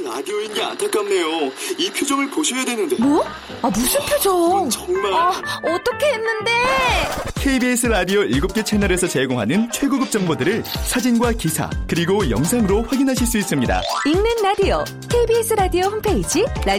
라디오인 게 안타깝네요. 이 표정을 보셔야 되는데. 뭐? 아 무슨 표정? 정말. 아 어떻게 했는데? KBS 라디오 7개 채널에서 제공하는 최고급 정보들을 사진과 기사 그리고 영상으로 확인하실 수 있습니다. 읽는 라디오 KBS 라디오 홈페이지 라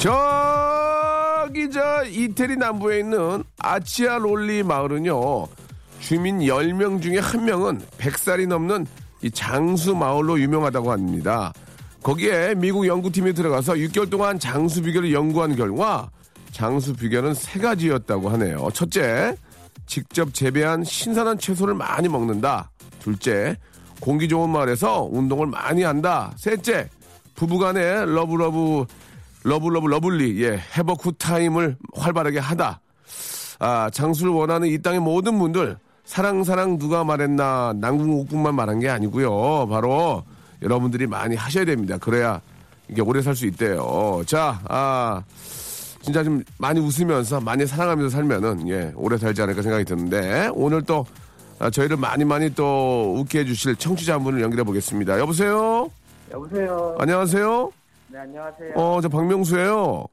저기 저 이태리 남부에 있는 아치아 롤리 마을은요 주민 10명 중에 한 명은 100살이 넘는 이 장수 마을로 유명하다고 합니다. 거기에 미국 연구팀이 들어가서 6개월 동안 장수 비결을 연구한 결과 장수 비결은 세 가지였다고 하네요. 첫째, 직접 재배한 신선한 채소를 많이 먹는다. 둘째, 공기 좋은 마을에서 운동을 많이 한다. 셋째, 부부간에 러브러브 러블러브 러블리 예 해버 굿타임을 활발하게 하다. 아 장수를 원하는 이 땅의 모든 분들 사랑 사랑 누가 말했나 남궁옥분만 말한 게 아니고요. 바로 여러분들이 많이 하셔야 됩니다. 그래야 이게 오래 살 수 있대요. 자, 아 진짜 좀 많이 웃으면서 많이 사랑하면서 살면은 예 오래 살지 않을까 생각이 드는데 오늘 또 아, 저희를 많이 많이 또 웃게 해주실 청취자 한 분을 연결해 보겠습니다. 여보세요. 여보세요. 안녕하세요. 네, 안녕하세요. 어 저 박명수예요.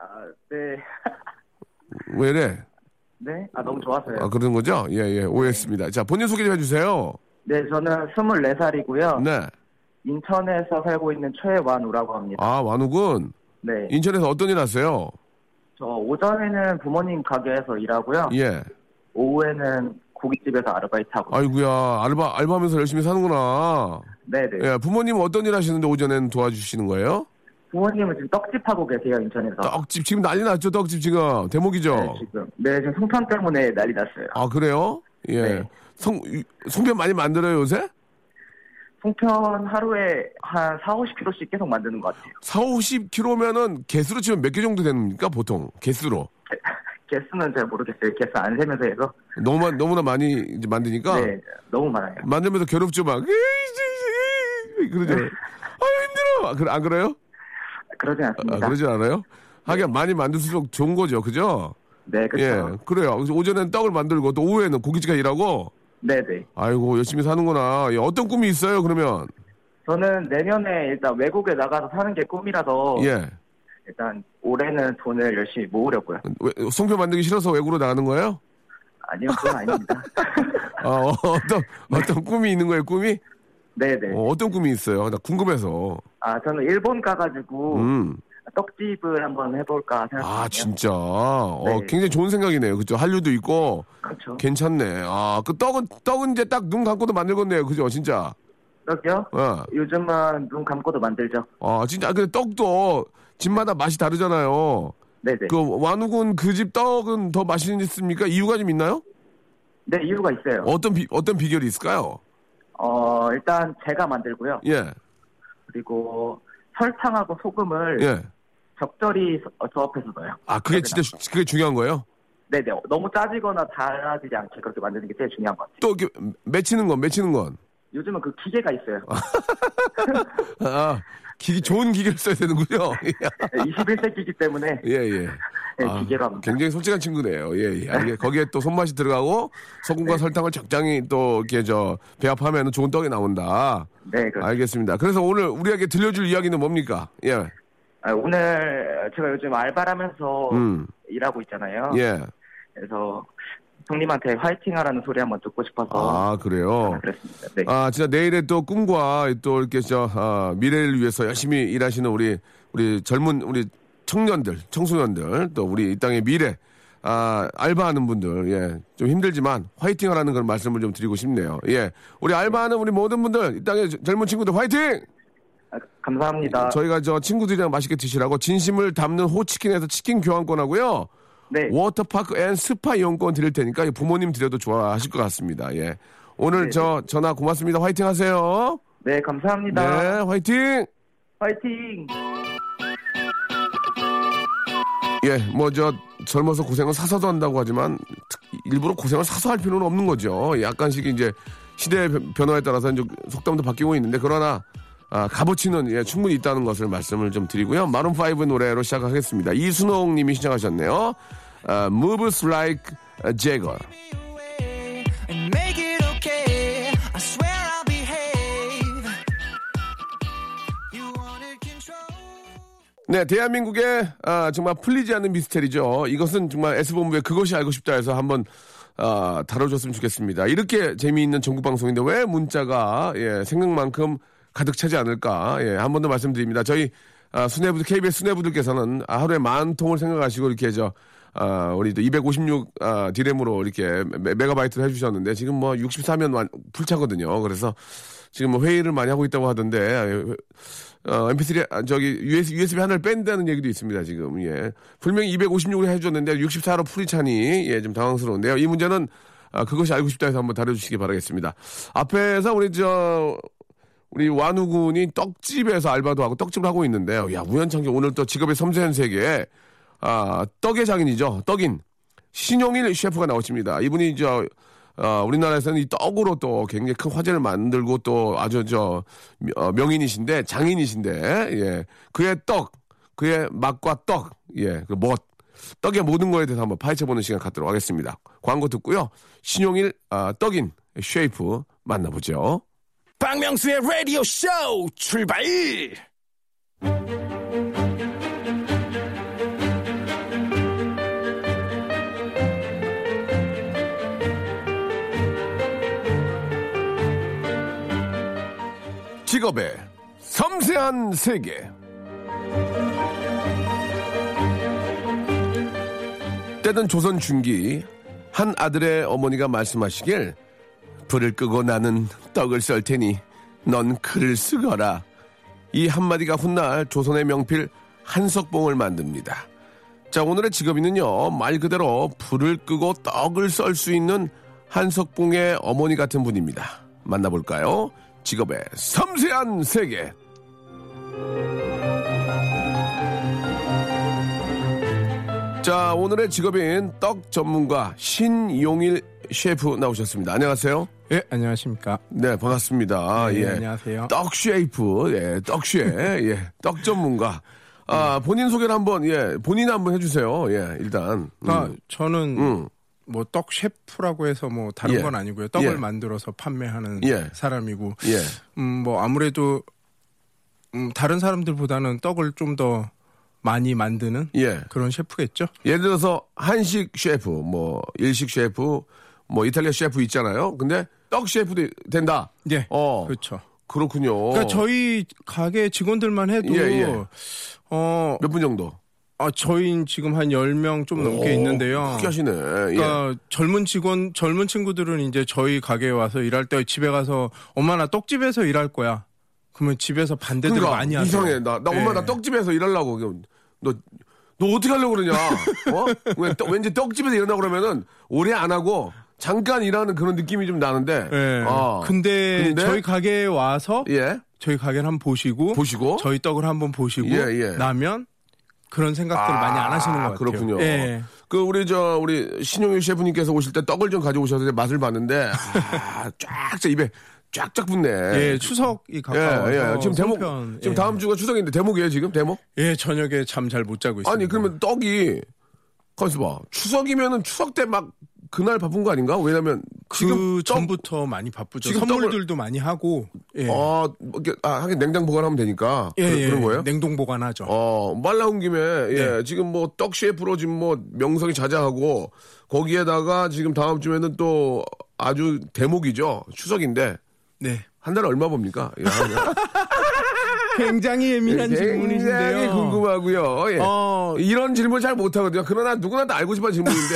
아, 네. 왜 이래? 네? 아, 너무 좋았어요. 아, 그런 거죠? 예, 예, 오해했습니다. 자, 본인 소개 좀 해주세요. 네, 저는 24살이고요. 네. 인천에서 살고 있는 최완우라고 합니다. 아, 완욱은 네. 인천에서 어떤 일 하세요? 저 오전에는 부모님 가게에서 일하고요. 예. 오후에는 고깃집에서 아르바이트하고. 아이구야, 알바, 알바하면서 열심히 사는구나. 네네. 예, 부모님은 어떤 일 하시는데 오전엔 도와주시는 거예요? 부모님은 지금 떡집 하고 계세요, 인천에서. 떡집, 지금 난리 났죠, 떡집 지금. 대목이죠? 네, 지금. 네, 지금 송편 때문에 난리 났어요. 아, 그래요? 예. 네. 송, 이- 송편 많이 만들어요, 요새? 송편 하루에 한 4, 50kg씩 계속 만드는 것 같아요. 4, 50kg면은 개수로 치면 몇 개 정도 됩니까, 보통? 개수로. 개수는 잘 모르겠어요. 개수 안 세면서 해서. 너무, 너무나 많이 이제 만드니까. 네, 너무 많아요. 만들면서 괴롭죠 막 그러죠. 아유 힘들어. 그래 안 그래요? 그러진 아, 않습니다. 그러지 않아요? 하긴 많이 만들수록 좋은 거죠, 그죠? 네, 그렇죠. 예, 그래요. 오전엔 떡을 만들고 또 오후에는 고깃집가 일하고. 네 네. 아이고 열심히 사는구나. 예, 어떤 꿈이 있어요? 그러면 저는 내년에 일단 외국에 나가서 사는 게 꿈이라서 예, 일단 올해는 돈을 열심히 모으려고요. 왜, 송편 만들기 싫어서 외국으로 나가는 거예요? 아니요, 그건 아닙니다. 아, 어, 어떤 어떤 꿈이 있는 거예요? 꿈이? 네네. 어, 어떤 꿈이 있어요? 나 궁금해서. 아, 저는 일본 가가지고 음. 떡집을 한번 해볼까 생각해요. 아 진짜. 어, 네. 굉장히 좋은 생각이네요. 그죠? 한류도 있고. 그렇죠. 괜찮네. 아, 그 떡은, 떡은 이제 딱 눈 감고도 만들겠네요. 그죠? 진짜. 떡이요? 어. 요즘은 눈 감고도 만들죠. 아, 진짜. 근데 떡도 집마다 맛이 다르잖아요. 네네. 그 완욱은 그집 떡은 더 맛있습니까? 이유가 좀 있나요? 네, 이유가 있어요. 어떤 비, 어떤 비결이 있을까요? 어, 일단 제가 만들고요. 예, 그리고 설탕하고 소금을 예. 적절히 조합해서 넣어요. 아, 그게 진짜, 주- 그게 중요한 거예요? 네네. 너무 짜지거나 달아지지 않게 그렇게 만드는 게 제일 중요한 것 같아요. 또 이렇게 맺히는 건, 맺히는 건. 요즘은 그 기계가 있어요. 아, 기기, 좋은 기계를 써야 되는군요. 21세기이기 때문에 예, 예. 네, 아, 기계로 합니다. 굉장히 솔직한 친구네요. 예, 예. 알게- 거기에 또 손맛이 들어가고 소금과 설탕을 적당히 또 이렇게 저 배합하면 좋은 떡이 나온다. 네, 그렇죠. 알겠습니다. 그래서 오늘 우리에게 들려줄 이야기는 뭡니까? 예, 아, 오늘 제가 요즘 알바를 하면서 음, 일하고 있잖아요. 예. 그래서 형님한테 화이팅하라는 소리 한번 듣고 싶어서 아, 그래요. 그랬습니다. 네. 아, 진짜 내일의 또 꿈과 또 이렇게 저, 아, 미래를 위해서 열심히 일하시는 우리, 우리 젊은 우리 청년들, 청소년들, 또 우리 이 땅의 미래, 아, 알바하는 분들, 예, 좀 힘들지만 화이팅 하라는 그런 말씀을 좀 드리고 싶네요. 예. 우리 알바하는 우리 모든 분들, 이 땅의 젊은 친구들 화이팅! 아, 감사합니다. 저희가 저 친구들이랑 맛있게 드시라고 진심을 담는 호치킨에서 치킨 교환권 하고요. 네. 워터파크 and 스파 이용권 드릴 테니까 부모님 드려도 좋아하실 것 같습니다. 예. 오늘 네, 저 전화 고맙습니다. 화이팅 하세요. 네, 감사합니다. 네, 화이팅! 화이팅! 예, 뭐 저 젊어서 고생은 사서도 한다고 하지만 특- 일부러 고생을 사서 할 필요는 없는 거죠. 약간씩 이제 시대의 변- 변화에 따라서 이제 속담도 바뀌고 있는데 그러나 아, 값어치는 예, 충분히 있다는 것을 말씀을 좀 드리고요. 마룬 5 노래로 시작하겠습니다. 이순홍 님이 신청하셨네요. 아, Moves like a Jagger. 네, 대한민국의 아, 정말 풀리지 않는 미스테리죠. 이것은 정말 S본부의 그것이 알고 싶다 해서 한번 아, 다뤄줬으면 좋겠습니다. 이렇게 재미있는 전국 방송인데 왜 문자가 예, 생각만큼 가득 차지 않을까? 예, 한 번 더 말씀드립니다. 저희 아, 수뇌부들 KBS 수뇌부들께서는 하루에 만 통을 생각하시고 이렇게 저 아, 우리 또 256 아, 디램으로 이렇게 메- 메가바이트를 해주셨는데 지금 뭐 64면 완, 풀차거든요. 그래서 지금 뭐 회의를 많이 하고 있다고 하던데 어, MP3 아, 저기 USB, USB 하나를 뺀다는 얘기도 있습니다 지금. 예. 분명히 256으로 해줬는데 64로 풀이 차니 예좀 당황스러운데요. 이 문제는 아, 그것이 알고 싶다 해서 한번 다뤄주시기 바라겠습니다. 앞에서 우리 저 우리 완우 군이 떡집에서 알바도 하고 떡집을 하고 있는데요. 야 우연찮게 오늘 또 직업의 섬세한 세계에 아 떡의 장인이죠. 떡인 신용일 셰프가 나오십니다. 이분이 저 어, 우리나라에서는 이 떡으로 또 굉장히 큰 화제를 만들고 또 아주 저 어, 명인이신데 장인이신데 예. 그의 떡 그의 맛과 떡 예그뭐 떡의 모든 거에 대해서 한번 파헤쳐보는 시간 갖도록 하겠습니다. 광고 듣고요. 신용일 아, 떡인 셰프 만나보죠. 박명수의 라디오 쇼 출발! 직업의 섬세한 세계. 때는 조선 중기 한 아들의 어머니가 말씀하시길 불을 끄고 나는 떡을 썰 테니 넌 글을 쓰거라. 이 한마디가 훗날 조선의 명필 한석봉을 만듭니다. 자, 오늘의 직업인은요, 말 그대로 불을 끄고 떡을 썰 수 있는 한석봉의 어머니 같은 분입니다. 만나볼까요? 직업의 섬세한 세계. 자, 오늘의 직업인 떡 전문가 신용일 셰프 나오셨습니다. 안녕하세요. 예, 안녕하십니까. 네, 반갑습니다. 네, 예. 안녕하세요. 떡 셰프, 예, 떡 셰, 예, 떡 전문가. 아, 본인 소개를 한번, 예, 본인 한번 해주세요. 예, 일단. 음. 아, 저는 음. 뭐 떡 셰프라고 해서 뭐 다른 예. 건 아니고요. 떡을 예. 만들어서 판매하는 예. 사람이고, 예, 음, 뭐 아무래도 음, 다른 사람들보다는 떡을 좀 더 많이 만드는 예. 그런 셰프겠죠. 예를 들어서 한식 셰프, 뭐 일식 셰프, 뭐 이탈리아 셰프 있잖아요. 근데 떡 셰프도 된다. 예, 어, 그렇죠. 그렇군요. 그러니까 저희 가게 직원들만 해도 예, 예. 어, 몇 분 정도? 아, 저희 지금 한 10명 좀 넘게 오, 있는데요. 크게 하시네. 예. 그러니까 젊은 직원, 젊은 친구들은 이제 저희 가게에 와서 일할 때 집에 가서 엄마 나 떡집에서 일할 거야. 그러면 집에서 반대들 그러니까 많이 하세요. 이상해. 나, 나 엄마 예. 나 떡집에서 일하려고. 너, 너 어떻게 하려고 그러냐? 어? 왜 떡- 왠지 떡집에서 일하려고 그러면은 오래 안 하고 잠깐 일하는 그런 느낌이 좀 나는데. 예. 아, 근데, 근데? 저희 가게에 와서 예. 저희 가게를 한번 보시고, 보시고. 저희 떡을 한번 보시고 예, 예. 나면 그런 생각들을 많이 안 하시는 것 같아요. 그렇군요. 예. 그 우리 저 우리 신용일 셰프님께서 오실 때 떡을 좀 가져오셔서 맛을 봤는데 아, 쫙쫙 입에 쫙쫙 붙네. 예, 추석이 예, 가까워서 예. 지금 대목 송편, 지금 예. 다음 주가 추석인데 대목이에요 지금 대목? 예, 저녁에 잠 잘 못 자고 있습니다. 아니 그러면 떡이 가만있어 봐 추석이면은 추석 때 막 그날 바쁜 거 아닌가? 왜냐면 그 전부터 많이 바쁘죠. 지금 선물들도 많이 하고. 예. 아, 뭐 이렇게, 아, 하긴 냉장 보관하면 되니까. 예, 그, 예. 런 거예요? 냉동 보관하죠. 어, 말 나온 김에, 예, 네. 지금 뭐, 떡 셰프로 지금 뭐, 명성이 자자하고, 거기에다가 지금 다음 주에는 또 아주 대목이죠. 추석인데, 네. 한 달에 얼마 봅니까? 예, 한- 굉장히 예민한 굉장히 질문이신데요. 궁금하고요. 예. 어, 이런 질문 잘 못하거든요. 그러나 누구나 다 알고 싶은 질문인데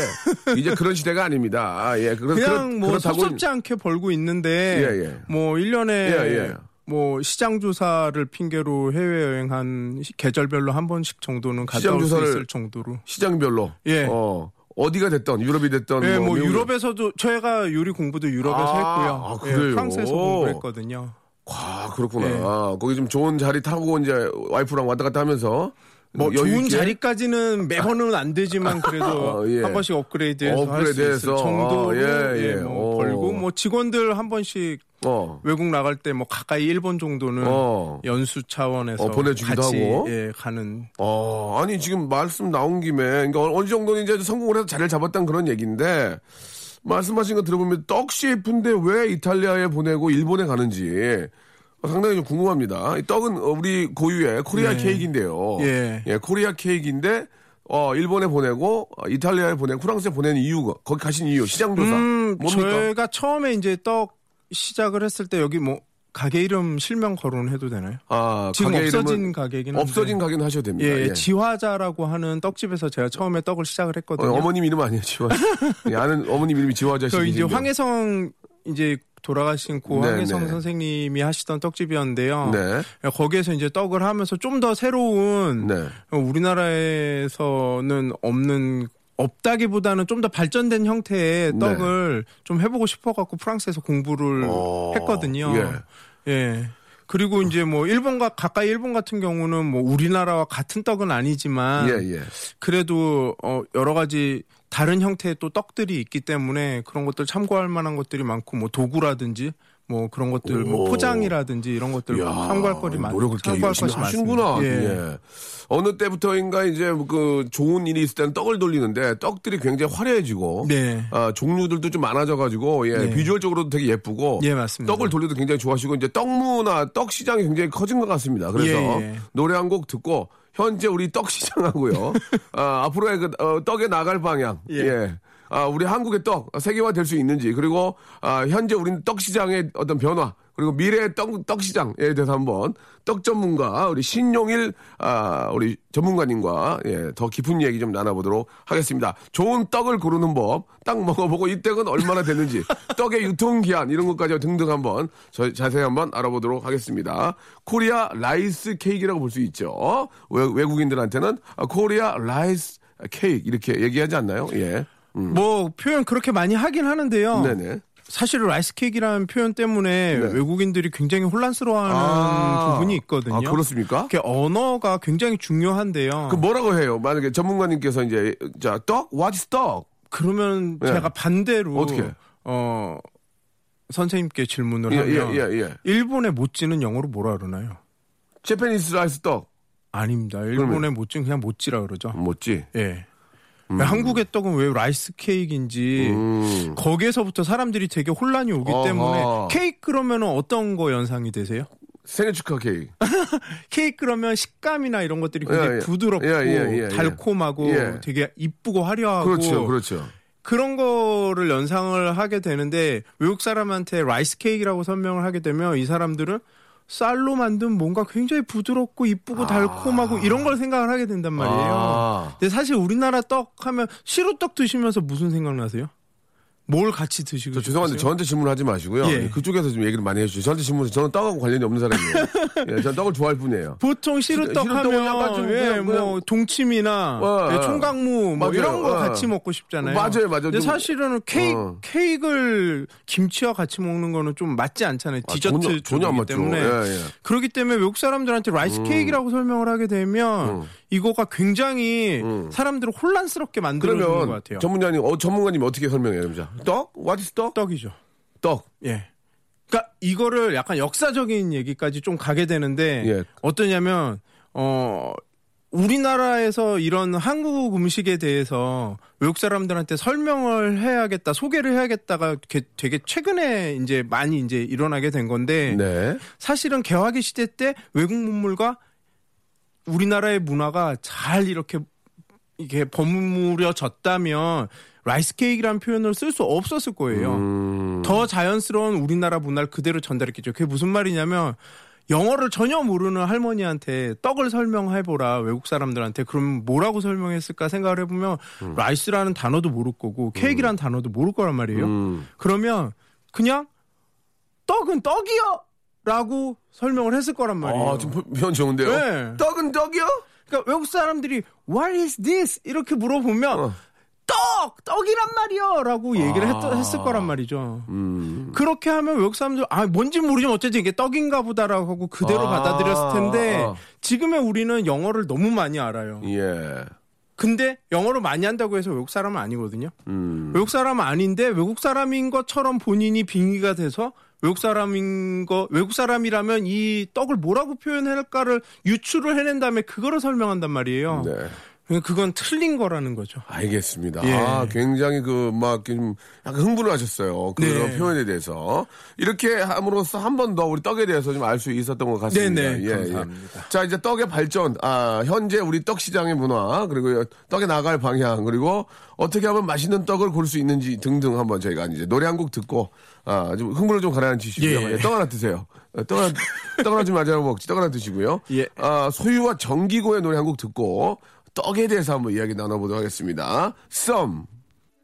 이제 그런 시대가 아닙니다. 아, 예. 그렇, 그냥 뭐 그렇다고 섭섭지 않게 벌고 있는데 예, 예. 뭐 1년에 예, 예. 뭐 시장 조사를 핑계로 해외 여행 한 시- 계절별로 한 번씩 정도는 갔다 올수 있을 정도로. 시장별로 예. 어, 어디가 됐던 유럽이 됐던 예, 뭐 미국- 유럽에서도 저희가 요리 공부도 유럽에서 아, 했고요. 아, 예, 그래요? 프랑스에서 공부했거든요. 아, 그렇구나. 예. 거기 좀 좋은 자리 타고 이제 와이프랑 왔다 갔다 하면서 뭐 좋은 자리까지는 매번은 안 되지만 그래도 어, 예. 한 번씩 업그레이드해서 할수 업그레이드해서. 정도로 아, 예, 예, 예. 뭐 어. 벌고 뭐 직원들 한 번씩 어. 외국 나갈 때 뭐 가까이 일본 정도는 어. 연수 차원에서 어, 보내주기도 같이 하고. 예, 가는 어, 아니 지금 말씀 나온 김에 그러니까 어느 정도는 이제 성공을 해서 자리를 잡았다는 그런 얘기인데 말씀하신 거 들어보면 떡 셰프인데 왜 이탈리아에 보내고 일본에 가는지 상당히 좀 궁금합니다. 이 떡은 어, 우리 고유의 코리아 네. cake인데요. 예. Korea cake인데 어, 일본에 보내고 어, 이탈리아에 보내고 프랑스에 보내는 이유가 거기 가신 이유 시장 조사 음, 뭡니까? 저희가 처음에 이제 떡 시작을 했을 때 여기 뭐 가게 이름 실명 거론해도 되나요? 아, 지금 가게 없어진 가게긴. 없어진 가게는 하셔도 됩니다. 예, 예. 지화자라고 하는 떡집에서 제가 처음에 떡을 시작을 어, 했거든요. 어 머님 이름 아니에요, 지화. 예, 아는 어머님 이름이 지화자씨. 그 이제 황혜성 이제 돌아가신 고 네, 황혜성 네. 선생님이 하시던 떡집이었는데요. 네. 거기에서 이제 떡을 하면서 좀 더 새로운 네. 우리나라에서는 없는 없다기보다는 좀 더 발전된 형태의 네. 떡을 좀 해보고 싶어갖고 프랑스에서 공부를 어, 했거든요. 예. 예. 그리고 이제 뭐 일본과 가까이 일본 같은 경우는 뭐 우리나라와 같은 떡은 아니지만 예, 예. 그래도 어 여러 가지 다른 형태의 또 떡들이 있기 때문에 그런 것들 참고할 만한 것들이 많고 뭐 도구라든지 뭐 그런 것들 뭐 오. 포장이라든지 이런 것들 이야, 참고할 거리 많 노력을 참고할 것이 하시는구나. 예. 예. 어느 때부터인가 이제 그 좋은 일이 있을 때는 떡을 돌리는데 떡들이 굉장히 화려해지고 네. 아, 종류들도 좀 많아져 가지고 예, 네. 비주얼적으로도 되게 예쁘고 예, 맞습니다. 떡을 돌려도 굉장히 좋아하시고 이제 떡무나 떡 시장이 굉장히 커진 것 같습니다. 그래서 예, 예. 노래 한 곡 듣고 현재 우리 떡 시장하고요. 아, 앞으로의 그 어, 떡에 나갈 방향. 예. 예. 아, 우리 한국의 떡 세계화 될 수 있는지 그리고 아, 현재 우리는 떡 시장의 어떤 변화 그리고 미래의 떡, 떡 시장에 대해서 한번 떡 전문가 우리 신용일 아, 우리 전문가님과 예, 더 깊은 얘기 좀 나눠보도록 하겠습니다. 좋은 떡을 고르는 법, 딱 먹어보고 이 떡은 얼마나 됐는지, 떡의 유통기한 이런 것까지 등등 한번 저, 자세히 한번 알아보도록 하겠습니다. Korea rice cake라고 볼 수 있죠. 외, 국인들한테는 Korea rice cake 이렇게 얘기하지 않나요? 예. 음. 뭐 표현 그렇게 많이 하긴 하는데요. 네네. 사실 rice cake라는 표현 때문에 네. 외국인들이 굉장히 혼란스러워하는 아. 부분이 있거든요. 아, 그렇습니까? 언어가 굉장히 중요한데요. 그 뭐라고 해요? 만약에 전문가님께서 이제 자 떡, what is 떡? 그러면 예. 제가 반대로 어떻게? 어 선생님께 질문을 예, 하면 예, 예, 예. 일본의 모찌는 영어로 뭐라 그러나요? Japanese rice 떡. 아닙니다. 일본의 모찌는 그냥 모찌라 그러죠. 모찌? 예. 한국의 떡은 왜 rice cake인지 음. 거기에서부터 사람들이 되게 혼란이 오기 어허. 때문에 케이크 그러면 어떤 거 연상이 되세요? 생일 축하 케이크. 케이크 그러면 식감이나 이런 것들이 굉장히 예, 예. 부드럽고 예, 예, 예, 예. 달콤하고 예. 되게 이쁘고 화려하고 그렇죠, 그렇죠. 그런 거를 연상을 하게 되는데 외국 사람한테 rice cake라고 설명을 하게 되면 이 사람들은 쌀로 만든 뭔가 굉장히 부드럽고 이쁘고 달콤하고 이런 걸 생각을 하게 된단 말이에요. 아. 근데 사실 우리나라 떡 하면 시루떡 드시면서 무슨 생각 나세요? 뭘 같이 드시고 저 죄송한데 싶으세요? 저한테 질문하지 마시고요. 예. 그쪽에서 좀 얘기를 많이 해주세요. 저한테 질문, 저는 떡하고 관련이 없는 사람이에요. 예, 저는 떡을 좋아할 뿐이에요. 보통 시루떡 하면 좀 예, 그냥- 그냥- 뭐 동치미나 어, 예, 어. 총각무 뭐 맞아요. 이런 거 어. 같이 먹고 싶잖아요. 맞아요, 맞아요. 근데 좀- 사실은 케이크 어. 케이크를 김치와 같이 먹는 거는 좀 맞지 않잖아요. 아, 디저트 전혀, 전혀 안 맞죠. 때문에 예, 예. 그렇기 때문에 외국 사람들한테 rice cake라고 설명을 하게 되면 음. 이거가 굉장히 사람들을 혼란스럽게 만들어주는 것 같아요. 전문가님, 어, 전문가님 어떻게 설명해요, 그럼? 떡? What is 떡? 떡이죠. 떡. 예. 그러니까 이거를 약간 역사적인 얘기까지 좀 가게 되는데 예. 어떠냐면 어 우리나라에서 이런 한국 음식에 대해서 외국 사람들한테 설명을 해야겠다, 소개를 해야겠다가 게- 되게 최근에 이제 많이 이제 일어나게 된 건데 네. 사실은 개화기 시대 때 외국 문물과 우리나라의 문화가 잘 이렇게 이게 버무려졌다면 rice cake라는 표현을 쓸 수 없었을 거예요. 음. 더 자연스러운 우리나라 문화를 그대로 전달했겠죠. 그게 무슨 말이냐면 영어를 전혀 모르는 할머니한테 떡을 설명해보라 외국 사람들한테 그럼 뭐라고 설명했을까 생각을 해보면 rice라는 단어도 모를 거고 cake라는 단어도 모를 거란 말이에요. 음. 그러면 그냥 떡은 떡이요! 라고 설명을 했을 거란 말이에요. 아, 좀 표- 표현 좋은데요. 네. 떡은 떡이요? 그러니까 외국 사람들이 What is this? 이렇게 물어보면 어. 떡! 떡이란 말이요! 라고 얘기를 했, 아. 했 을 거란 말이죠. 음. 그렇게 하면 외국 사람들 아 뭔지 모르지만 어쨌든 이게 떡인가 보다라고 하고 그대로 아. 받아들였을 텐데 아. 지금의 우리는 영어를 너무 많이 알아요. 예. 근데 영어를 많이 한다고 해서 외국 사람은 아니거든요. 음. 외국 사람은 아닌데 외국 사람인 것처럼 본인이 빙의가 돼서 외국 사람인 거 외국 사람이라면 이 떡을 뭐라고 표현할까를 유추를 해낸 다음에 그거를 설명한단 말이에요. 네. 그러니까 그건 틀린 거라는 거죠. 알겠습니다. 예. 아, 굉장히 그, 막, 좀, 약간 흥분을 하셨어요. 그런 네. 표현에 대해서. 이렇게 함으로써 한 번 더 우리 떡에 대해서 좀 알 수 있었던 것 같습니다. 네네, 예, 예. 감사합니다. 자, 이제 떡의 발전, 아, 현재 우리 떡 시장의 문화, 그리고 떡에 나갈 방향, 그리고 어떻게 하면 맛있는 떡을 고를 수 있는지 등등 한번 저희가 이제 노래 한 곡 듣고, 아, 좀 흥분을 좀 가라앉히시고요. 예. 예, 떡 하나 드세요. 어, 떡 하나, 떡 하나 좀 맞아 먹지. 떡 하나 드시고요. 예. 아, 소유와 정기고의 노래 한 곡 듣고 떡에 대해서 한번 이야기 나눠보도록 하겠습니다. 썸.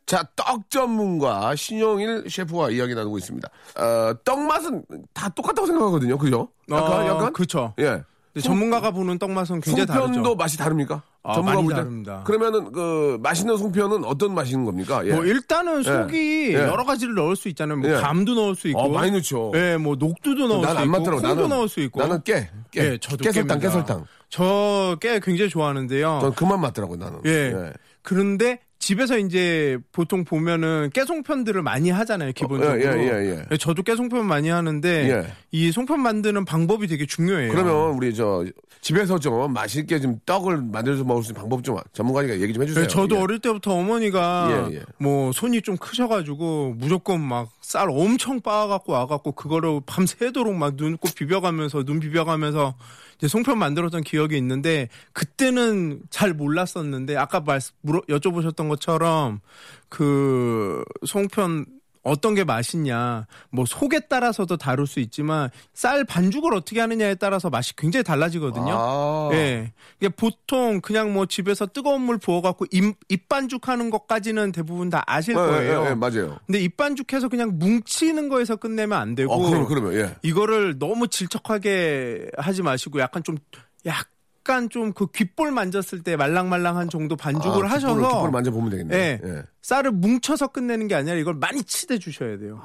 자, 떡 전문가 신용일 셰프와 이야기 나누고 있습니다. 어, 떡 맛은 다 똑같다고 생각하거든요. 그죠? 약간, 어, 약간? 그쵸. 예. 근데 전문가가 보는 떡 맛은 굉장히 송편도 다르죠. 맛이 다릅니까? 아, 전문가 많이? 다릅니다. 그러면은 그 맛있는 송편은 어떤 맛인 겁니까? 예. 뭐 일단은 속이 예. 여러 가지를 넣을 수 있잖아요. 뭐 예. 감도 넣을 수 있고, 어, 많이 넣죠. 예, 뭐 녹두도 넣을 난수안 있고, 맞더라고. 콩도 나는 넣을 수 있고. 나는 깨, 깨, 예, 저도 깨설탕. 깨설탕. 저 깨 굉장히 좋아하는데요. 전 그만 맞더라고 나는. 예. 그런데 집에서 이제 보통 보면은 깨송편들을 많이 하잖아요, 기본적으로. 예, 예, 예, 저도 깨송편 많이 하는데 예. 이 송편 만드는 방법이 되게 중요해요. 그러면 우리 저 집에서 좀 맛있게 좀 떡을 만들어서 먹을 수 있는 방법 좀 전문가니까 얘기 좀 해주세요. 네, 저도 예. 어릴 때부터 어머니가 예, 예. 뭐 손이 좀 크셔가지고 무조건 막 쌀 엄청 빻아갖고 와갖고 그거를 밤새도록 막 눈곱 비벼가면서 눈 비벼가면서 이제 송편 만들었던 기억이 있는데 그때는 잘 몰랐었는데 아까 말씀 물어 여쭤보셨던 것처럼 그 송편 어떤 게 맛있냐 뭐 속에 따라서도 다룰 수 있지만 쌀 반죽을 어떻게 하느냐에 따라서 맛이 굉장히 달라지거든요. 아. 예. 이게 보통 그냥 뭐 집에서 뜨거운 물 부어갖고 입, 입반죽 하는 것까지는 대부분 다 아실 예, 거예요. 예, 예, 맞아요. 근데 입반죽해서 그냥 뭉치는 거에서 끝내면 안 되고. 어, 그러면 그러면 예. 이거를 너무 질척하게 하지 마시고 약간 좀 약 간 좀 그 귓볼 만졌을 때 말랑말랑한 정도 반죽을 아, 하셔서 깃볼을 만져보면 되겠네. 예. 예. 쌀을 뭉쳐서 끝내는 게 아니라 이걸 많이 치대 주셔야 돼요.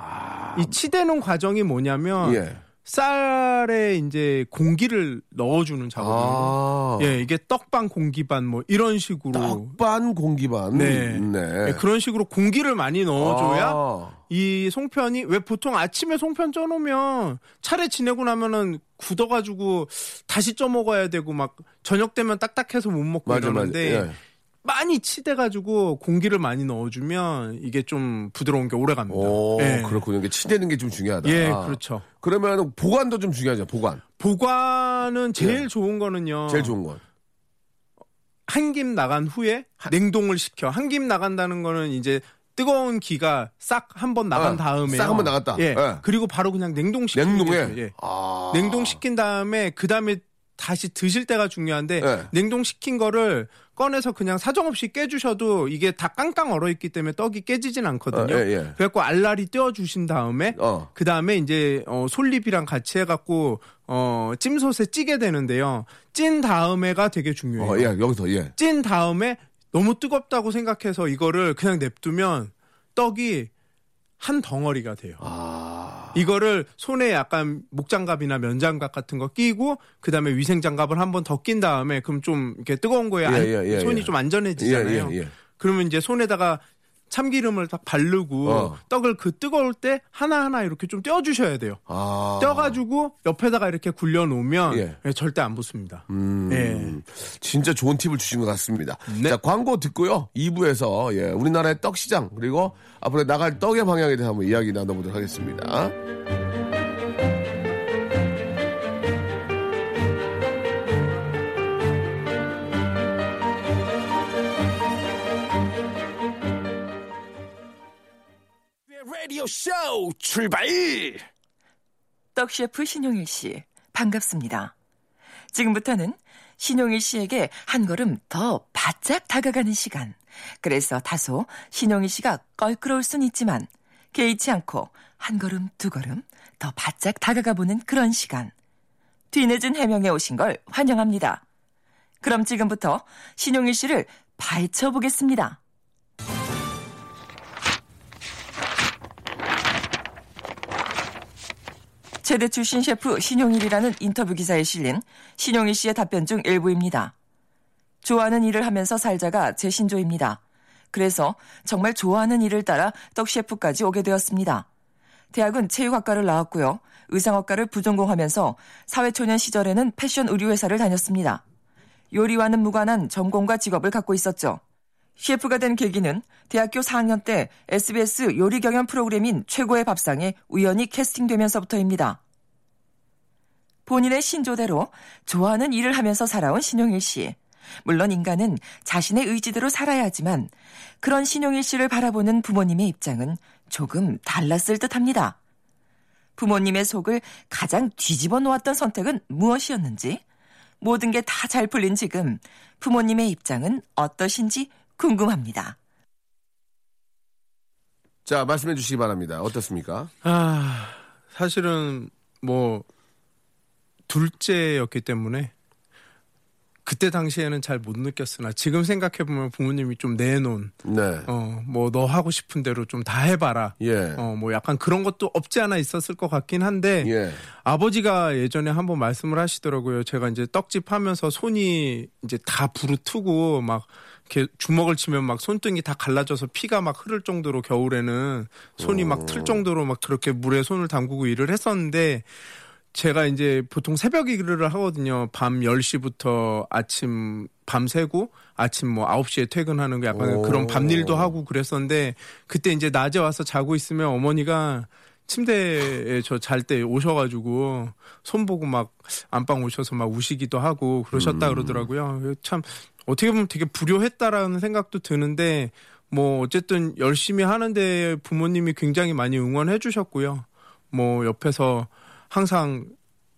이 치대는 과정이 뭐냐면 아. 예. 쌀에 이제 공기를 넣어주는 작업이에요. 아. 예, 이게 떡반 공기반 뭐 이런 식으로 떡반 공기반. 네. 네. 예, 그런 식으로 공기를 많이 넣어줘야 아. 이 송편이 왜 보통 아침에 송편 쪄놓으면 차례 지내고 나면은 굳어가지고 다시 쪄 먹어야 되고 막 저녁 되면 딱딱해서 못 먹고 맞아, 맞아. 이러는데 예. 많이 치대가지고 공기를 많이 넣어주면 이게 좀 부드러운 게 오래 갑니다. 오, 예. 그렇군요. 이게 치대는 게 좀 중요하다. 예, 그렇죠. 그러면 보관도 좀 중요하죠. 보관. 보관은 제일 예. 좋은 거는요. 제일 좋은 건. 한 김 나간 후에 냉동을 시켜. 한 김 나간다는 거는 이제 뜨거운 기가 싹 한 번 나간 아, 다음에 싹 한 번 나갔다. 예. 예. 그리고 바로 그냥 냉동시키는 냉동에. 게 예. 아. 냉동시킨 다음에 그 다음에 다시 드실 때가 중요한데 예. 냉동시킨 거를 꺼내서 그냥 사정없이 깨주셔도 이게 다 깡깡 얼어 있기 때문에 떡이 깨지진 않거든요. 어, 예, 예. 그래갖고 알알이 떼어 주신 다음에 어. 그 다음에 이제 어, 솔잎이랑 같이 해갖고 어, 찜솥에 찌게 되는데요. 찐 다음에가 되게 중요해요. 어, 예, 여기서 예. 찐 다음에 너무 뜨겁다고 생각해서 이거를 그냥 냅두면 떡이 한 덩어리가 돼요. 아. 이거를 손에 약간 목장갑이나 면장갑 같은 거 끼고 그다음에 위생 장갑을 한 번 더 낀 다음에 그럼 좀 이렇게 뜨거운 거에 예, 안- 예, 예, 손이 예. 좀 안전해지잖아요. 예, 예, 예. 그러면 이제 손에다가 참기름을 딱 바르고 어. 떡을 그 뜨거울 때 하나하나 이렇게 좀 떼어주셔야 돼요. 아. 떼어가지고 옆에다가 이렇게 굴려놓으면 예. 예, 절대 안 붙습니다. 음, 예. 진짜 좋은 팁을 주신 것 같습니다. 네. 자, 광고 듣고요. 2부에서 예, 우리나라의 떡 시장 그리고 앞으로 나갈 떡의 방향에 대해서 한번 이야기 나눠보도록 하겠습니다. 출발! 떡셰프 신용일 씨, 반갑습니다. 지금부터는 신용일 씨에게 한 걸음 더 바짝 다가가는 시간. 그래서 다소 신용일 씨가 껄끄러울 순 있지만 개의치 않고 한 걸음 두 걸음 더 바짝 다가가 보는 그런 시간. 뒤늦은 해명에 오신 걸 환영합니다. 그럼 지금부터 신용일 씨를 파헤쳐 보겠습니다. 최대 출신 셰프 신용일이라는 인터뷰 기사에 실린 신용일 씨의 답변 중 일부입니다. 좋아하는 일을 하면서 살자가 제 신조입니다. 그래서 정말 좋아하는 일을 따라 떡 셰프까지 오게 되었습니다. 대학은 체육학과를 나왔고요. 의상학과를 부전공하면서 사회초년 시절에는 패션 의류회사를 다녔습니다. 요리와는 무관한 전공과 직업을 갖고 있었죠. 셰프가 된 계기는 대학교 4학년 때 SBS 요리 경연 프로그램인 최고의 밥상에 우연히 캐스팅되면서부터입니다. 본인의 신조대로 좋아하는 일을 하면서 살아온 신용일 씨. 물론 인간은 자신의 의지대로 살아야 하지만 그런 신용일 씨를 바라보는 부모님의 입장은 조금 달랐을 듯 합니다. 부모님의 속을 가장 뒤집어 놓았던 선택은 무엇이었는지, 모든 게 다 잘 풀린 지금 부모님의 입장은 어떠신지 궁금합니다. 자, 말씀해 주시기 바랍니다. 어떻습니까? 아, 사실은 뭐 둘째였기 때문에 그때 당시에는 잘 못 느꼈으나 지금 생각해 보면 부모님이 좀 내놓은 네. 어뭐 너 하고 싶은 대로 좀 다 해봐라. 예. 어뭐 약간 그런 것도 없지 않아 있었을 것 같긴 한데 예. 아버지가 예전에 한번 말씀을 하시더라고요. 제가 이제 떡집 하면서 손이 이제 다 부르트고 막 이렇게 주먹을 치면 막 손등이 다 갈라져서 피가 막 흐를 정도로 겨울에는 손이 막 틀 정도로 막 그렇게 물에 손을 담그고 일을 했었는데 제가 이제 보통 새벽 일을 하거든요. 밤 10시부터 아침 밤새고 아침 뭐 9시에 퇴근하는 거 약간 오. 그런 밤일도 하고 그랬었는데 그때 이제 낮에 와서 자고 있으면 어머니가 침대에 저 잘 때 오셔가지고 손 보고 막 안방 오셔서 막 우시기도 하고 그러셨다 그러더라고요. 참 어떻게 보면 되게 불효했다라는 생각도 드는데 뭐 어쨌든 열심히 하는데 부모님이 굉장히 많이 응원해 주셨고요. 뭐 옆에서 항상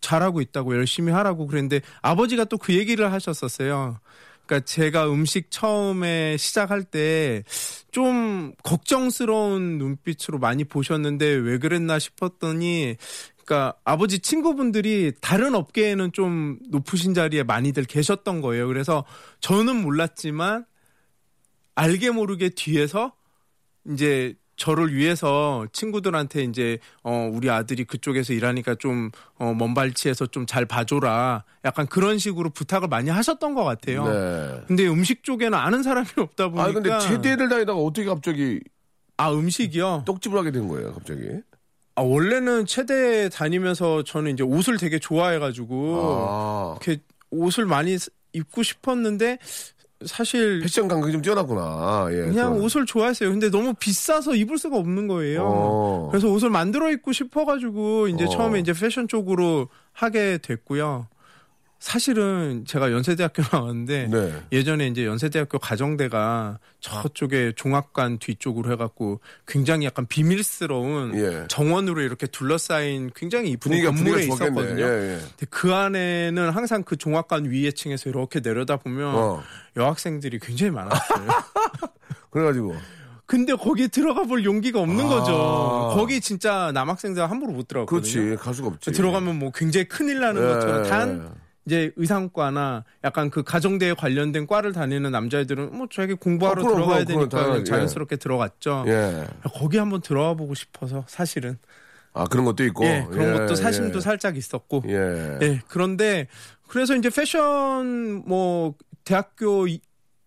잘하고 있다고 열심히 하라고 그랬는데 아버지가 또 그 얘기를 하셨었어요. 그러니까 제가 음식 처음에 시작할 때 좀 걱정스러운 눈빛으로 많이 보셨는데 왜 그랬나 싶었더니 그러니까 아버지 친구분들이 다른 업계에는 좀 높으신 자리에 많이들 계셨던 거예요. 그래서 저는 몰랐지만 알게 모르게 뒤에서 이제 저를 위해서 친구들한테 이제 어 우리 아들이 그쪽에서 일하니까 좀어 먼 발치에서 좀 잘 봐줘라 약간 그런 식으로 부탁을 많이 하셨던 것 같아요. 네. 근데 음식 쪽에는 아는 사람이 없다 보니까 아 근데 체대를 다니다가 어떻게 갑자기 아 음식이요. 떡집을 하게 된 거예요, 갑자기? 아 원래는 체대 다니면서 저는 이제 옷을 되게 좋아해가지고 아, 이렇게 옷을 많이 입고 싶었는데 사실 패션 감각이 좀 뛰어났구나. 예. 그냥 또. 옷을 좋아했어요. 근데 너무 비싸서 입을 수가 없는 거예요. 어. 그래서 옷을 만들어 입고 싶어가지고 이제 어. 처음에 이제 패션 쪽으로 하게 됐고요. 사실은 제가 연세대학교 나왔는데 네. 예전에 이제 연세대학교 가정대가 저쪽에 종합관 뒤쪽으로 해갖고 굉장히 약간 비밀스러운 예. 정원으로 이렇게 둘러싸인 굉장히 이쁜 건물에. 있었거든요. 예, 예. 근데 그 안에는 항상 그 종합관 위에 층에서 이렇게 내려다 보면 어. 여학생들이 굉장히 많았어요. 그래가지고 근데 거기 들어가 볼 용기가 없는 아. 거죠. 거기 진짜 남학생들 함부로 못 들어갔거든요. 그렇지 갈 수가 없지. 들어가면 뭐 굉장히 큰일 나는 예, 것처럼 예. 단 이제 의상과나 약간 그 가정대에 관련된 과를 다니는 남자애들은 뭐 자기 공부하러 어, 그럼, 들어가야 그럼, 그럼 되니까 그냥 자연스럽게 들어갔죠. 예. 거기 한번 들어가 보고 싶어서 사실은 아 그런 것도 있고. 예, 그런 예, 것도 사심도 예. 살짝 있었고 예. 예, 그런데 그래서 이제 패션 뭐 대학교 이-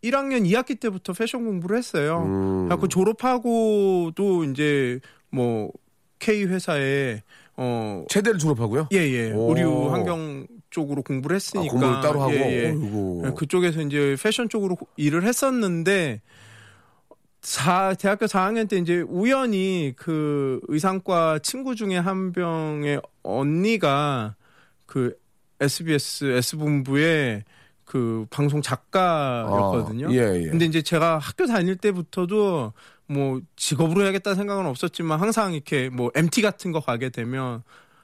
1학년 2학기 때부터 패션 공부를 했어요. 음. 그래갖고 졸업하고도 이제 뭐 K 회사에 어 체대를 졸업하고요. 예예 오. 의류 환경 쪽으로 공부를 아, 했으니까 공부를 따로 하고. 예, 예. 예, 그쪽에서 이제 패션 쪽으로 일을 했었는데 사, 대학교 4학년 때 이제 우연히 그 의상과 친구 중에 한 병의 언니가 그 SBS S본부에 그 방송 작가였거든요. 아, 예, 예. 근데 이제 제가 학교 다닐 때부터도 뭐 직업으로 해야겠다 생각은 없었지만 항상 이렇게 뭐 MT 같은 거 가게 되면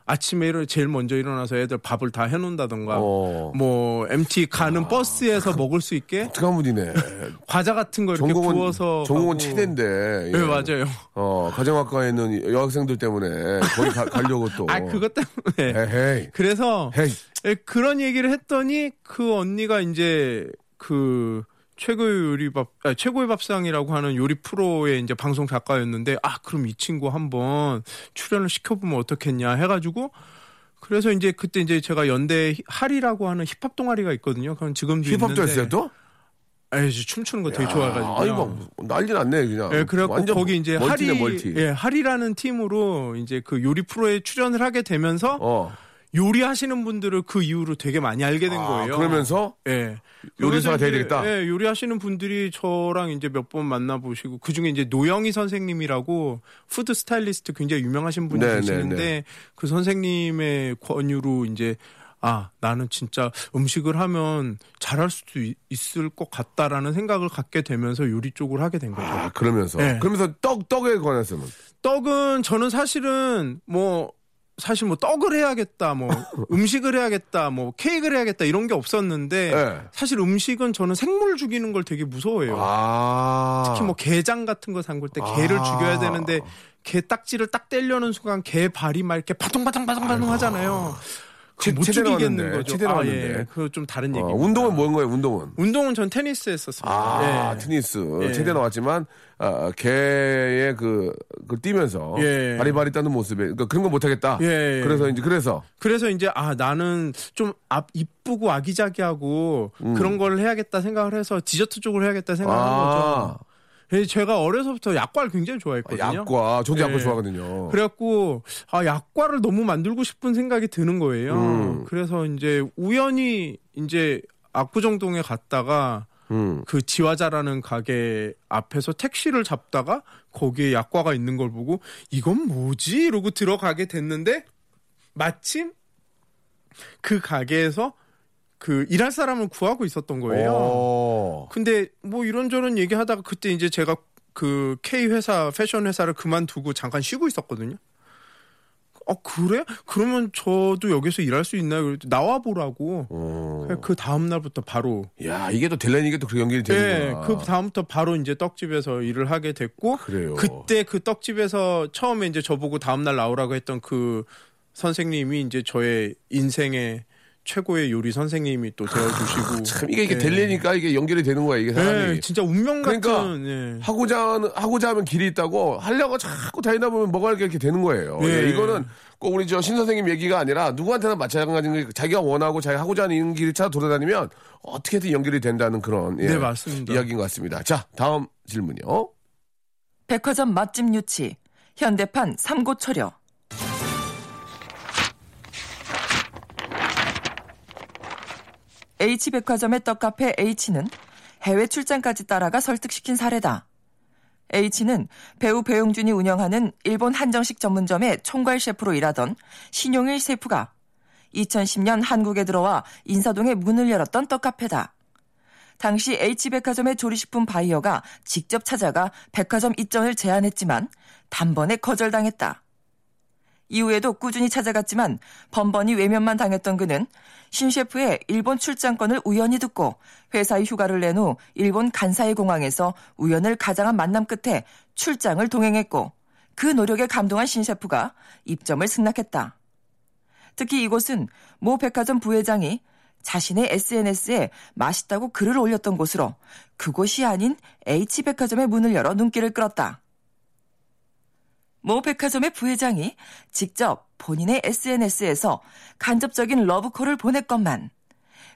아침에 일어 제일 먼저 일어나서 애들 밥을 다 해놓는다던가 어. 뭐 MT 가는 버스에서 먹을 수 있게 독특한 분이네. 과자 같은 거 이렇게 전공은 구워서 전공은. 치대인데. 네 맞아요. 어 가정학과에 있는 여학생들 때문에 거기 가, 가려고 또. 아 그것 때문에 에헤이. 그래서 헤이. 예, 그런 얘기를 했더니 그 언니가 이제 그 최고의 요리밥 아, 최고의 밥상이라고 하는 요리 프로의 이제 방송 작가였는데 아 그럼 이 친구 한번 출연을 시켜보면 어떻겠냐 해가지고 그래서 이제 그때 이제 제가 연대 할이라고 하는 힙합 동아리가 있거든요. 그건 지금도 힙합도 했어요 또? 에 춤추는 거 되게 좋아해가지고. 아니 뭐 난리 났네 그냥. 예, 그래갖고 거기 이제 멀티네, 할이, 멀티. 예, 할이라는 팀으로 이제 그 요리 프로에 출연을 하게 되면서 어. 요리하시는 분들을 그 이후로 되게 많이 알게 된 아, 거예요. 그러면서 예. 요리사가 돼야 되겠다? 예, 요리하시는 분들이 저랑 이제 몇 번 만나보시고 그 중에 이제 노영희 선생님이라고 푸드 스타일리스트 굉장히 유명하신 분이 네, 네, 계시는데 네. 그 선생님의 권유로 이제 아 나는 진짜 음식을 하면 잘할 수도 있- 있을 것 같다라는 생각을 갖게 되면서 요리 쪽을 하게 된 거죠. 아 그러면서 네. 그러면서 떡 떡에 관해서는 떡은 저는 사실은 뭐 사실 뭐 떡을 해야겠다, 뭐 음식을 해야겠다, 뭐 케이크를 해야겠다 이런 게 없었는데 네. 사실 음식은 저는 생물 죽이는 걸 되게 무서워해요. 아 특히 뭐 게장 같은 거 담글 때 게를 아. 죽여야 되는데 게 딱지를 딱 떼려는 순간 게 발이 막 이렇게 바둥바둥바둥바둥 하잖아요. 치- 못 치대 죽이겠는 거죠. 치대 아, 나왔는데. 예. 그거 좀 다른 어, 얘기입니다. 운동은 뭔 거예요 운동은? 운동은 전 테니스 했었습니다. 아 예. 테니스 예. 체대 나왔지만 아, 개의 그 그걸 뛰면서 예. 바리바리 따는 모습에 그러니까 그런 거 못하겠다. 예. 그래서 이제 그래서 그래서 이제 아 나는 좀 앞 이쁘고 아기자기하고 음. 그런 걸 해야겠다 생각을 해서 디저트 쪽으로 해야겠다 생각한 아. 거죠. 예, 제가 어려서부터 약과를 굉장히 좋아했거든요. 약과 저도 약과 예. 좋아하거든요. 그래갖고 아 약과를 너무 만들고 싶은 생각이 드는 거예요. 음. 그래서 이제 우연히 이제 압구정동에 갔다가 음. 그 지화자라는 가게 앞에서 택시를 잡다가 거기에 약과가 있는 걸 보고 이건 뭐지? 이러고 들어가게 됐는데 마침 그 가게에서 그 일할 사람을 구하고 있었던 거예요. 오. 근데 뭐 이런저런 얘기하다가 그때 이제 제가 그 K 회사 패션 회사를 그만두고 잠깐 쉬고 있었거든요. 어 그래? 그러면 저도 여기서 일할 수 있나요? 나와 보라고. 어. 그 다음 날부터 바로 야 이게 또 될래니 이게 또그 연결이 예, 되는구나. 그 다음부터 바로 이제 떡집에서 일을 하게 됐고 그래요. 그때 그 떡집에서 처음에 이제 저보고 다음 날 나오라고 했던 그 선생님이 이제 저의 인생의 최고의 요리 선생님이 또 되어주시고 아, 참 이게 이게 예. 될래니까 이게 연결이 되는 거야 이게 사람이. 예, 진짜 운명 같은 그러니까 예. 하고자 하는 하고자 하면 길이 있다고 하려고 자꾸 다니다 보면 뭐가 이렇게 되는 거예요. 예. 예, 이거는 꼭 우리 저 신 선생님 얘기가 아니라 누구한테나 마찬가지인 게 자기가 원하고 자기가 하고자 하는 길을 찾아 돌아다니면 어떻게든 연결이 된다는 그런 예, 네, 맞습니다. 이야기인 것 같습니다. 자 다음 질문이요. 백화점 맛집 유치, 현대판 삼고초려. H백화점의 떡카페 H는 해외 출장까지 따라가 설득시킨 사례다. H는 배우 배용준이 운영하는 일본 한정식 전문점의 총괄 셰프로 일하던 신용일 셰프가 2010년 한국에 들어와 인사동에 문을 열었던 떡카페다. 당시 H백화점의 조리식품 바이어가 직접 찾아가 백화점 입점을 제안했지만 단번에 거절당했다. 이후에도 꾸준히 찾아갔지만 번번이 외면만 당했던 그는 신 셰프의 일본 출장권을 우연히 듣고 회사의 휴가를 낸 후 일본 간사이 공항에서 우연을 가장한 만남 끝에 출장을 동행했고 그 노력에 감동한 신 셰프가 입점을 승낙했다. 특히 이곳은 모 백화점 부회장이 자신의 SNS에 맛있다고 글을 올렸던 곳으로 그곳이 아닌 H백화점의 문을 열어 눈길을 끌었다. 모 백화점의 부회장이 직접 본인의 SNS에서 간접적인 러브콜을 보냈건만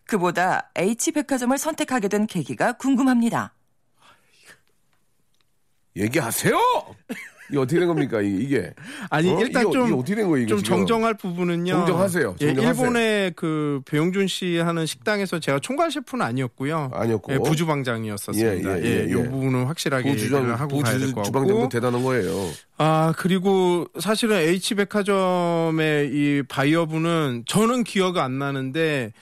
그보다 H백화점을 선택하게 된 계기가 궁금합니다. 얘기하세요. 이게 어떻게 된 겁니까 이- 이게? 아니 어? 일단 이게, 좀 이게 어떻게 된 거예요? 좀 지금? 정정할 부분은요. 정정하세요. 예, 정정하세요. 일본의 그 배용준 씨 하는 식당에서 제가 총괄 셰프는 아니었고요. 아니었고. 예, 부주방장이었었습니다. 예, 예, 예, 예, 이 예. 부분은 확실하게 부주장 얘기를 하고 가야 될것 부주 같고. 대단한 거예요. 아 그리고 사실은 H백화점의 이 바이어분은 저는 기억 안 나는데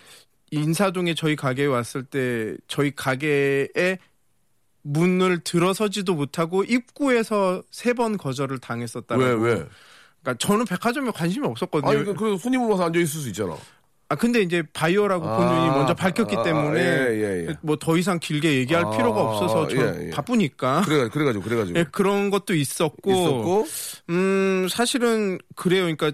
인사동에 저희 가게에 왔을 때 저희 가게에 문을 들어서지도 못하고 입구에서 세 번 거절을 당했었다고. 왜 왜? 그러니까 저는 백화점에 관심이 없었거든요. 아니 그- 그래도 손님으로 와서 앉아 있을 수 있잖아. 아 근데 이제 바이오라고 아, 본인이 먼저 밝혔기 아, 때문에 예, 예, 예. 뭐더 이상 길게 얘기할 아, 필요가 없어서 저 예, 예. 바쁘니까 그래 그래가지고 그래가지고 예, 그런 것도 있었고, 있었고 음 사실은 그래요. 그러니까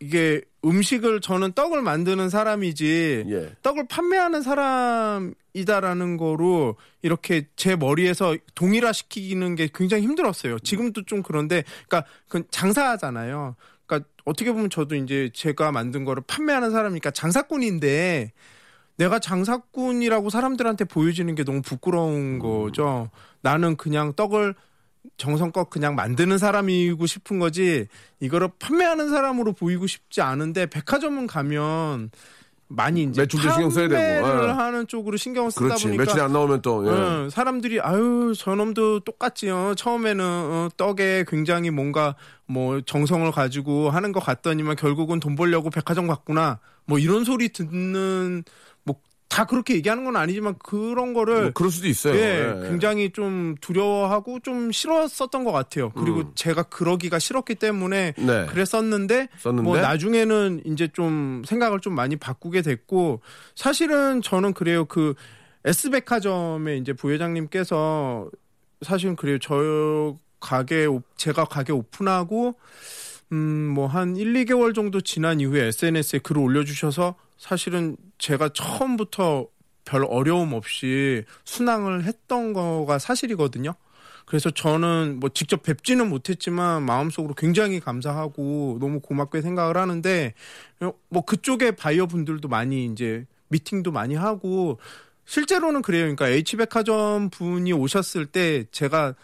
이게 음식을 저는 떡을 만드는 사람이지 예. 떡을 판매하는 사람이다라는 거로 이렇게 제 머리에서 동일화시키는 게 굉장히 힘들었어요. 지금도 좀 그런데, 그러니까 그 장사하잖아요. 그러니까 어떻게 보면 저도 이제 제가 만든 거를 판매하는 사람이니까 장사꾼인데 내가 장사꾼이라고 사람들한테 보여지는 게 너무 부끄러운 거죠. 나는 그냥 떡을 정성껏 그냥 만드는 사람이고 싶은 거지 이거를 판매하는 사람으로 보이고 싶지 않은데 백화점은 가면 많이 이제 매출도 신경 써야 되고, 판매를 예. 하는 쪽으로 신경을 쓰다 그렇지 보니까 며칠이 안 나오면 또 예. 어, 사람들이 아유 저놈도 똑같지요. 처음에는 어, 떡에 굉장히 뭔가 뭐 정성을 가지고 하는 것 같더니만 결국은 돈 벌려고 백화점 갔구나. 뭐 이런 소리 듣는 뭐 다 그렇게 얘기하는 건 아니지만 그런 거를 뭐 그럴 수도 있어요. 예, 예. 굉장히 좀 두려워하고 좀 싫었었던 것 같아요. 그리고 음. 제가 그러기가 싫었기 때문에 네. 그랬었는데 썼는데 뭐 나중에는 이제 좀 생각을 좀 많이 바꾸게 됐고 사실은 저는 그래요 그 S백화점의 이제 부회장님께서 사실은 그래요 저 가게 오- 제가 가게 오픈하고 음 뭐 한 1, 2개월 정도 지난 이후에 SNS에 글을 올려 주셔서 사실은 제가 처음부터 별 어려움 없이 순항을 했던 거가 사실이거든요. 그래서 저는 뭐 직접 뵙지는 못했지만 마음속으로 굉장히 감사하고 너무 고맙게 생각을 하는데 뭐 그쪽에 바이어 분들도 많이 이제 미팅도 많이 하고 실제로는 그래요. 그러니까 H백화점 분이 오셨을 때 제가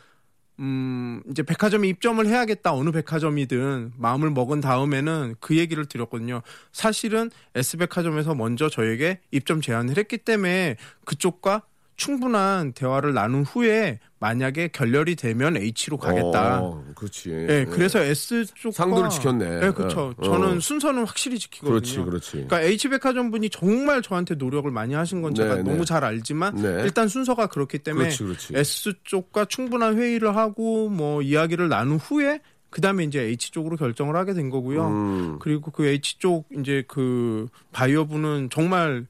음, 이제 백화점에 입점을 해야겠다. 어느 백화점이든 마음을 먹은 다음에는 그 얘기를 드렸거든요. 사실은 S백화점에서 먼저 저에게 입점 제안을 했기 때문에 그쪽과 충분한 대화를 나눈 후에 만약에 결렬이 되면 H로 가겠다. 어, 그렇지. 예, 그래서 S 쪽 상도를 지켰네. 네, 그렇죠. 어. 저는 순서는 확실히 지키거든요. 그렇지, 그렇지. 그러니까 H백화점 분이 정말 저한테 노력을 많이 하신 건 제가 네, 너무 네. 잘 알지만 네. 일단 순서가 그렇기 때문에 그렇지, 그렇지. S 쪽과 충분한 회의를 하고 뭐 이야기를 나눈 후에 그다음에 이제 H 쪽으로 결정을 하게 된 거고요. 음. 그리고 그 H 쪽 이제 그 바이어 분은 정말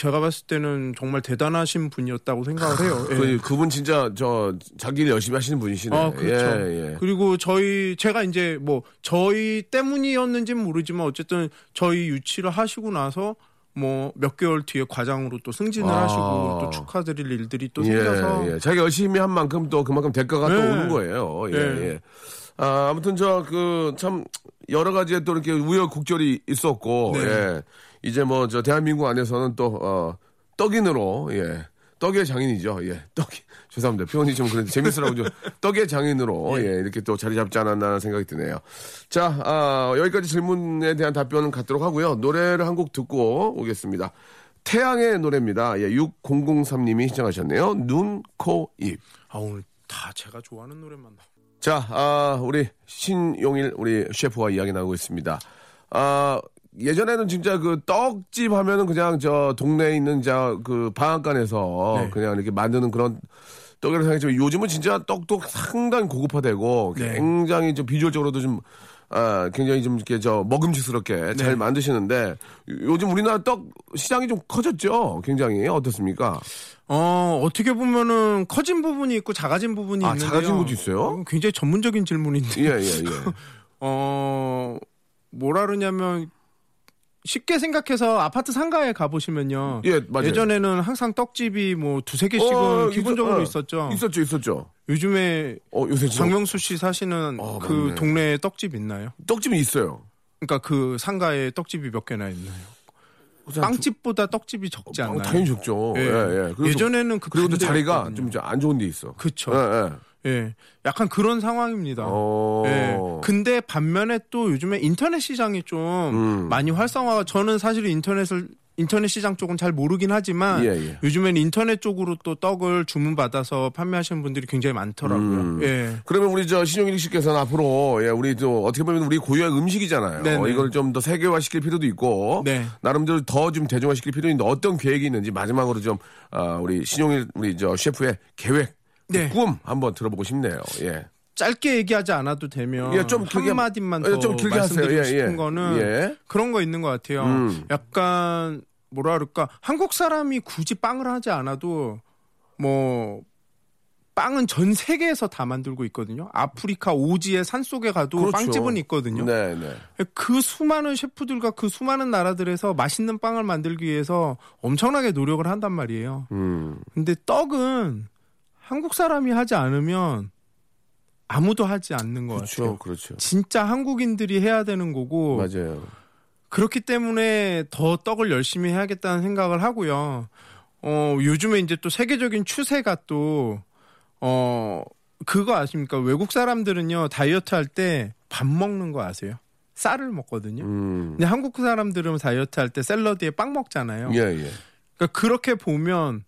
제가 봤을 때는 정말 대단하신 분이었다고 생각을 해요. 예. 그, 그분 진짜 저 자기 일 열심히 하시는 분이시네. 아, 그렇죠. 예, 예. 그리고 저희 제가 이제 뭐 저희 때문이었는지는 모르지만 어쨌든 저희 유치를 하시고 나서 뭐 몇 개월 뒤에 과장으로 또 승진을 아. 하시고 또 축하드릴 일들이 또 생겨서 예, 예. 자기가 열심히 한 만큼 또 그만큼 대가가 또 네. 오는 거예요. 예, 네. 예. 아, 아무튼 저 그 참 여러 가지의 또 이렇게 우여곡절이 있었고 네. 예. 이제 뭐 저 대한민국 안에서는 또 어, 떡인으로 예. 떡의 장인이죠. 예. 떡이 죄송합니다. 표현이 좀 그런데 재밌으라고 좀 떡의 장인으로 예. 이렇게 또 자리 잡지 않았나 생각이 드네요. 자, 아, 여기까지 질문에 대한 답변은 갖도록 하고요. 노래를 한 곡 듣고 오겠습니다. 태양의 노래입니다. 예, 6003님이 신청하셨네요. 눈, 코, 입. 아 오늘 다 제가 좋아하는 노래만 나. 자, 아, 우리 신용일 우리 셰프와 이야기 나누고 있습니다. 아, 예전에는 진짜 그 떡집 하면은 그냥 저 동네에 있는 자그 방앗간에서 네. 그냥 이렇게 만드는 그런 떡이라고 생각했지만 요즘은 진짜 떡도 상당히 고급화되고 네. 굉장히 좀 비주얼적으로도 좀 아, 굉장히 좀 이렇게 저 먹음직스럽게 잘 네. 만드시는데 요즘 우리나라 떡 시장이 좀 커졌죠. 굉장히 어떻습니까? 어 어떻게 보면은 커진 부분이 있고 작아진 부분이 아, 있는데요. 작아진 것도 있어요? 어, 굉장히 전문적인 질문인데. 예, 예, 예. 어 뭐라 그러냐면 쉽게 생각해서 아파트 상가에 가보시면요. 예, 맞아요. 예전에는 항상 떡집이 뭐 두세 개씩은 어, 기본적으로 있었- 어, 있었죠. 있었죠, 있었죠. 요즘에 어, 요새 진짜 박명수 씨 사시는 어, 그 맞네. 동네에 떡집 있나요? 떡집이 있어요. 그러니까 그 상가에 떡집이 몇 개나 있나요? 빵집보다 떡집이 적지 어, 않나요? 당연히 적죠. 예, 예. 예. 그래서- 예전에는 그 그리고 또. 자리가 좀 안 좋은 데 있어. 그쵸. 예, 예. 예, 약간 그런 상황입니다. 어. 예. 근데 반면에 또 요즘에 인터넷 시장이 좀 음. 많이 활성화가 저는 사실 인터넷을 인터넷 시장 쪽은 잘 모르긴 하지만 예, 예. 요즘엔 인터넷 쪽으로 또 떡을 주문 받아서 판매하시는 분들이 굉장히 많더라고요. 음. 예. 그러면 우리 저 신용일 씨께서는 앞으로 예, 우리 또 어떻게 보면 우리 고유의 음식이잖아요. 네네. 이걸 좀 더 세계화 시킬 필요도 있고 네. 나름대로 더 좀 대중화 시킬 필요 있는데 어떤 계획이 있는지 마지막으로 좀 아, 우리 신용일 우리 저 셰프의 계획, 네. 꿈 한번 들어보고 싶네요. 예. 짧게 얘기하지 않아도 되면 예, 좀 길게 한 마디만 예, 더좀 길게 하세요. 말씀드리고 예, 싶은 예. 거는 예. 그런 거 있는 것 같아요. 음. 약간 뭐라 그럴까 한국 사람이 굳이 빵을 하지 않아도 뭐 빵은 전 세계에서 다 만들고 있거든요. 아프리카 오지의 산 속에 가도 그렇죠. 빵집은 있거든요. 네, 네. 그 수많은 셰프들과 그 수많은 나라들에서 맛있는 빵을 만들기 위해서 엄청나게 노력을 한단 말이에요. 음. 근데 떡은 한국 사람이 하지 않으면 아무도 하지 않는 것 그렇죠. 같아요. 그렇죠. 진짜 한국인들이 해야 되는 거고 맞아요. 그렇기 때문에 더 떡을 열심히 해야겠다는 생각을 하고요. 어, 요즘에 이제 또 세계적인 추세가 또, 어, 그거 아십니까? 외국 사람들은요, 다이어트 할 때 밥 먹는 거 아세요? 쌀을 먹거든요. 음. 근데 한국 사람들은 다이어트 할 때 샐러드에 빵 먹잖아요. 예, 예. 그러니까 그렇게 보면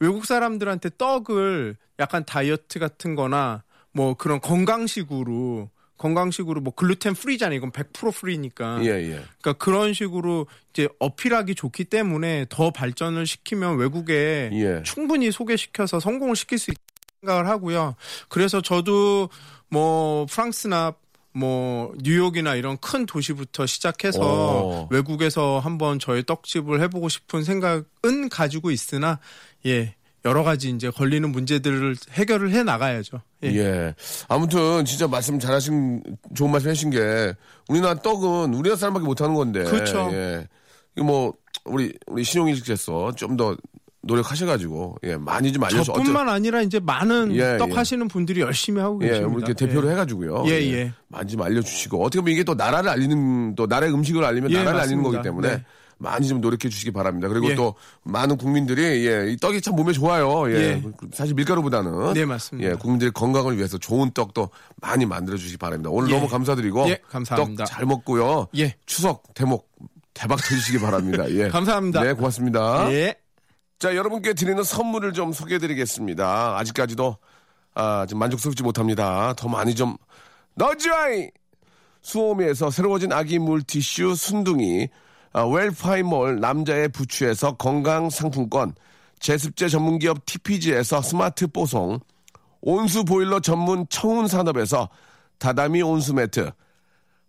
외국 사람들한테 떡을 약간 다이어트 같은 거나 뭐 그런 건강식으로 건강식으로 뭐 글루텐 프리잖아요. 이건 100% 프리니까. 예, 예. 그러니까 그런 식으로 이제 어필하기 좋기 때문에 더 발전을 시키면 외국에 예. 충분히 소개시켜서 성공을 시킬 수 있다고 생각을 하고요. 그래서 저도 뭐 프랑스나 뭐 뉴욕이나 이런 큰 도시부터 시작해서 오. 외국에서 한번 저의 떡집을 해보고 싶은 생각은 가지고 있으나 예 여러 가지 이제 걸리는 문제들을 해결을 해 나가야죠. 예. 예. 아무튼 진짜 말씀 잘하신 좋은 말씀 하신 게 우리나라 떡은 우리나라 사람밖에 못 하는 건데. 그렇죠. 예. 이거 뭐 우리 우리 신용일 씨께서 좀 더 노력하셔가지고 예 많이 좀 알려줘. 저뿐만 아니라 이제 많은 예, 떡 예. 하시는 분들이 열심히 하고 예, 계십니다. 우리 이렇게 대표를 예. 해가지고요. 예, 예. 많이 좀 알려주시고 어떻게 보면 이게 또 나라를 알리는 또 나라의 음식을 알리면 예, 나라를 알리는 맞습니다. 거기 때문에 네. 많이 좀 노력해 주시기 바랍니다. 그리고 예. 또 많은 국민들이 예, 이 떡이 참 몸에 좋아요. 예. 예. 사실 밀가루보다는 네, 맞습니다. 예, 국민들의 건강을 위해서 좋은 떡도 많이 만들어 주시기 바랍니다. 오늘 예. 너무 감사드리고 예, 감사합니다. 떡 잘 먹고요. 예. 추석 대목 대박 터지시기 바랍니다. 예. 감사합니다. 네, 고맙습니다. 예. 자, 여러분께 드리는 선물을 좀 소개해 드리겠습니다. 아직까지도, 아, 좀 만족스럽지 못합니다. 더 많이 좀, 넣어줘이! 수오미에서 새로워진 아기 물티슈 순둥이, 아, 웰파이몰 남자의 부추에서 건강 상품권, 제습제 전문기업 TPG에서 스마트 뽀송, 온수 보일러 전문 청운 산업에서 다다미 온수 매트,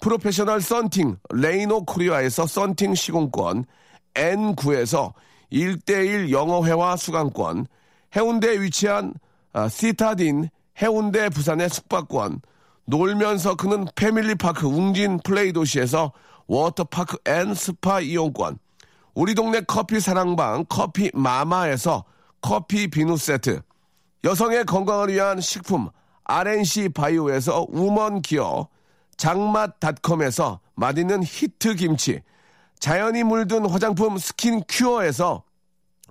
프로페셔널 썬팅 레이노 코리아에서 썬팅 시공권 N9에서 1대1 영어회화 수강권 해운대에 위치한 아, 시타딘 해운대 부산의 숙박권 놀면서 크는 패밀리파크 웅진 플레이 도시에서 워터파크 and 스파 이용권 우리 동네 커피 사랑방 커피 마마에서 커피 비누 세트 여성의 건강을 위한 식품 RNC 바이오에서 우먼 기어 장맛닷컴에서 맛있는 히트 김치 자연이 물든 화장품 스킨 큐어에서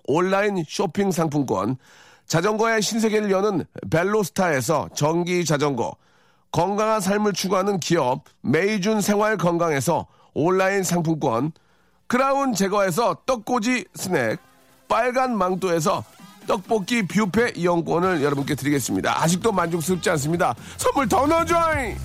온라인 쇼핑 상품권 자전거의 신세계를 여는 벨로스타에서 전기 자전거 건강한 삶을 추구하는 기업 메이준 생활 건강에서 온라인 상품권 크라운 제거에서 떡꼬지 스낵 빨간 망토에서 떡볶이 뷔페 이용권을 여러분께 드리겠습니다. 아직도 만족스럽지 않습니다. 선물 더 넣어줘잉!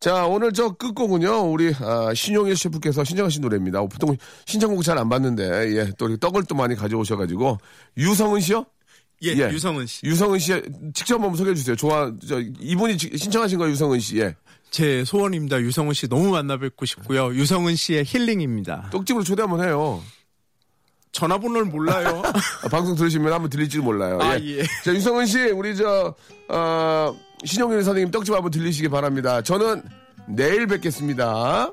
자, 오늘 저 끝곡은요, 우리, 아, 신용일 셰프께서 신청하신 노래입니다. 보통 신청곡 잘안 받는데, 예, 또 떡을 또 많이 가져오셔가지고, 유성은 씨요? 예, 예. 유성은 씨. 유성은 씨, 직접 한번 소개해 주세요. 좋아, 저, 이분이 지- 신청하신 거예요, 유성은 씨. 예. 제 소원입니다. 유성은 씨 너무 만나 뵙고 싶고요. 유성은 씨의 힐링입니다. 떡집으로 초대 한번 해요. 전화번호를 몰라요. 아, 방송 들으시면 한번 들릴지도 몰라요. 아, 예. 예. 자, 유성은 씨, 우리 저, 어, 신용일 선생님 떡집 한번 들리시기 바랍니다. 저는 내일 뵙겠습니다.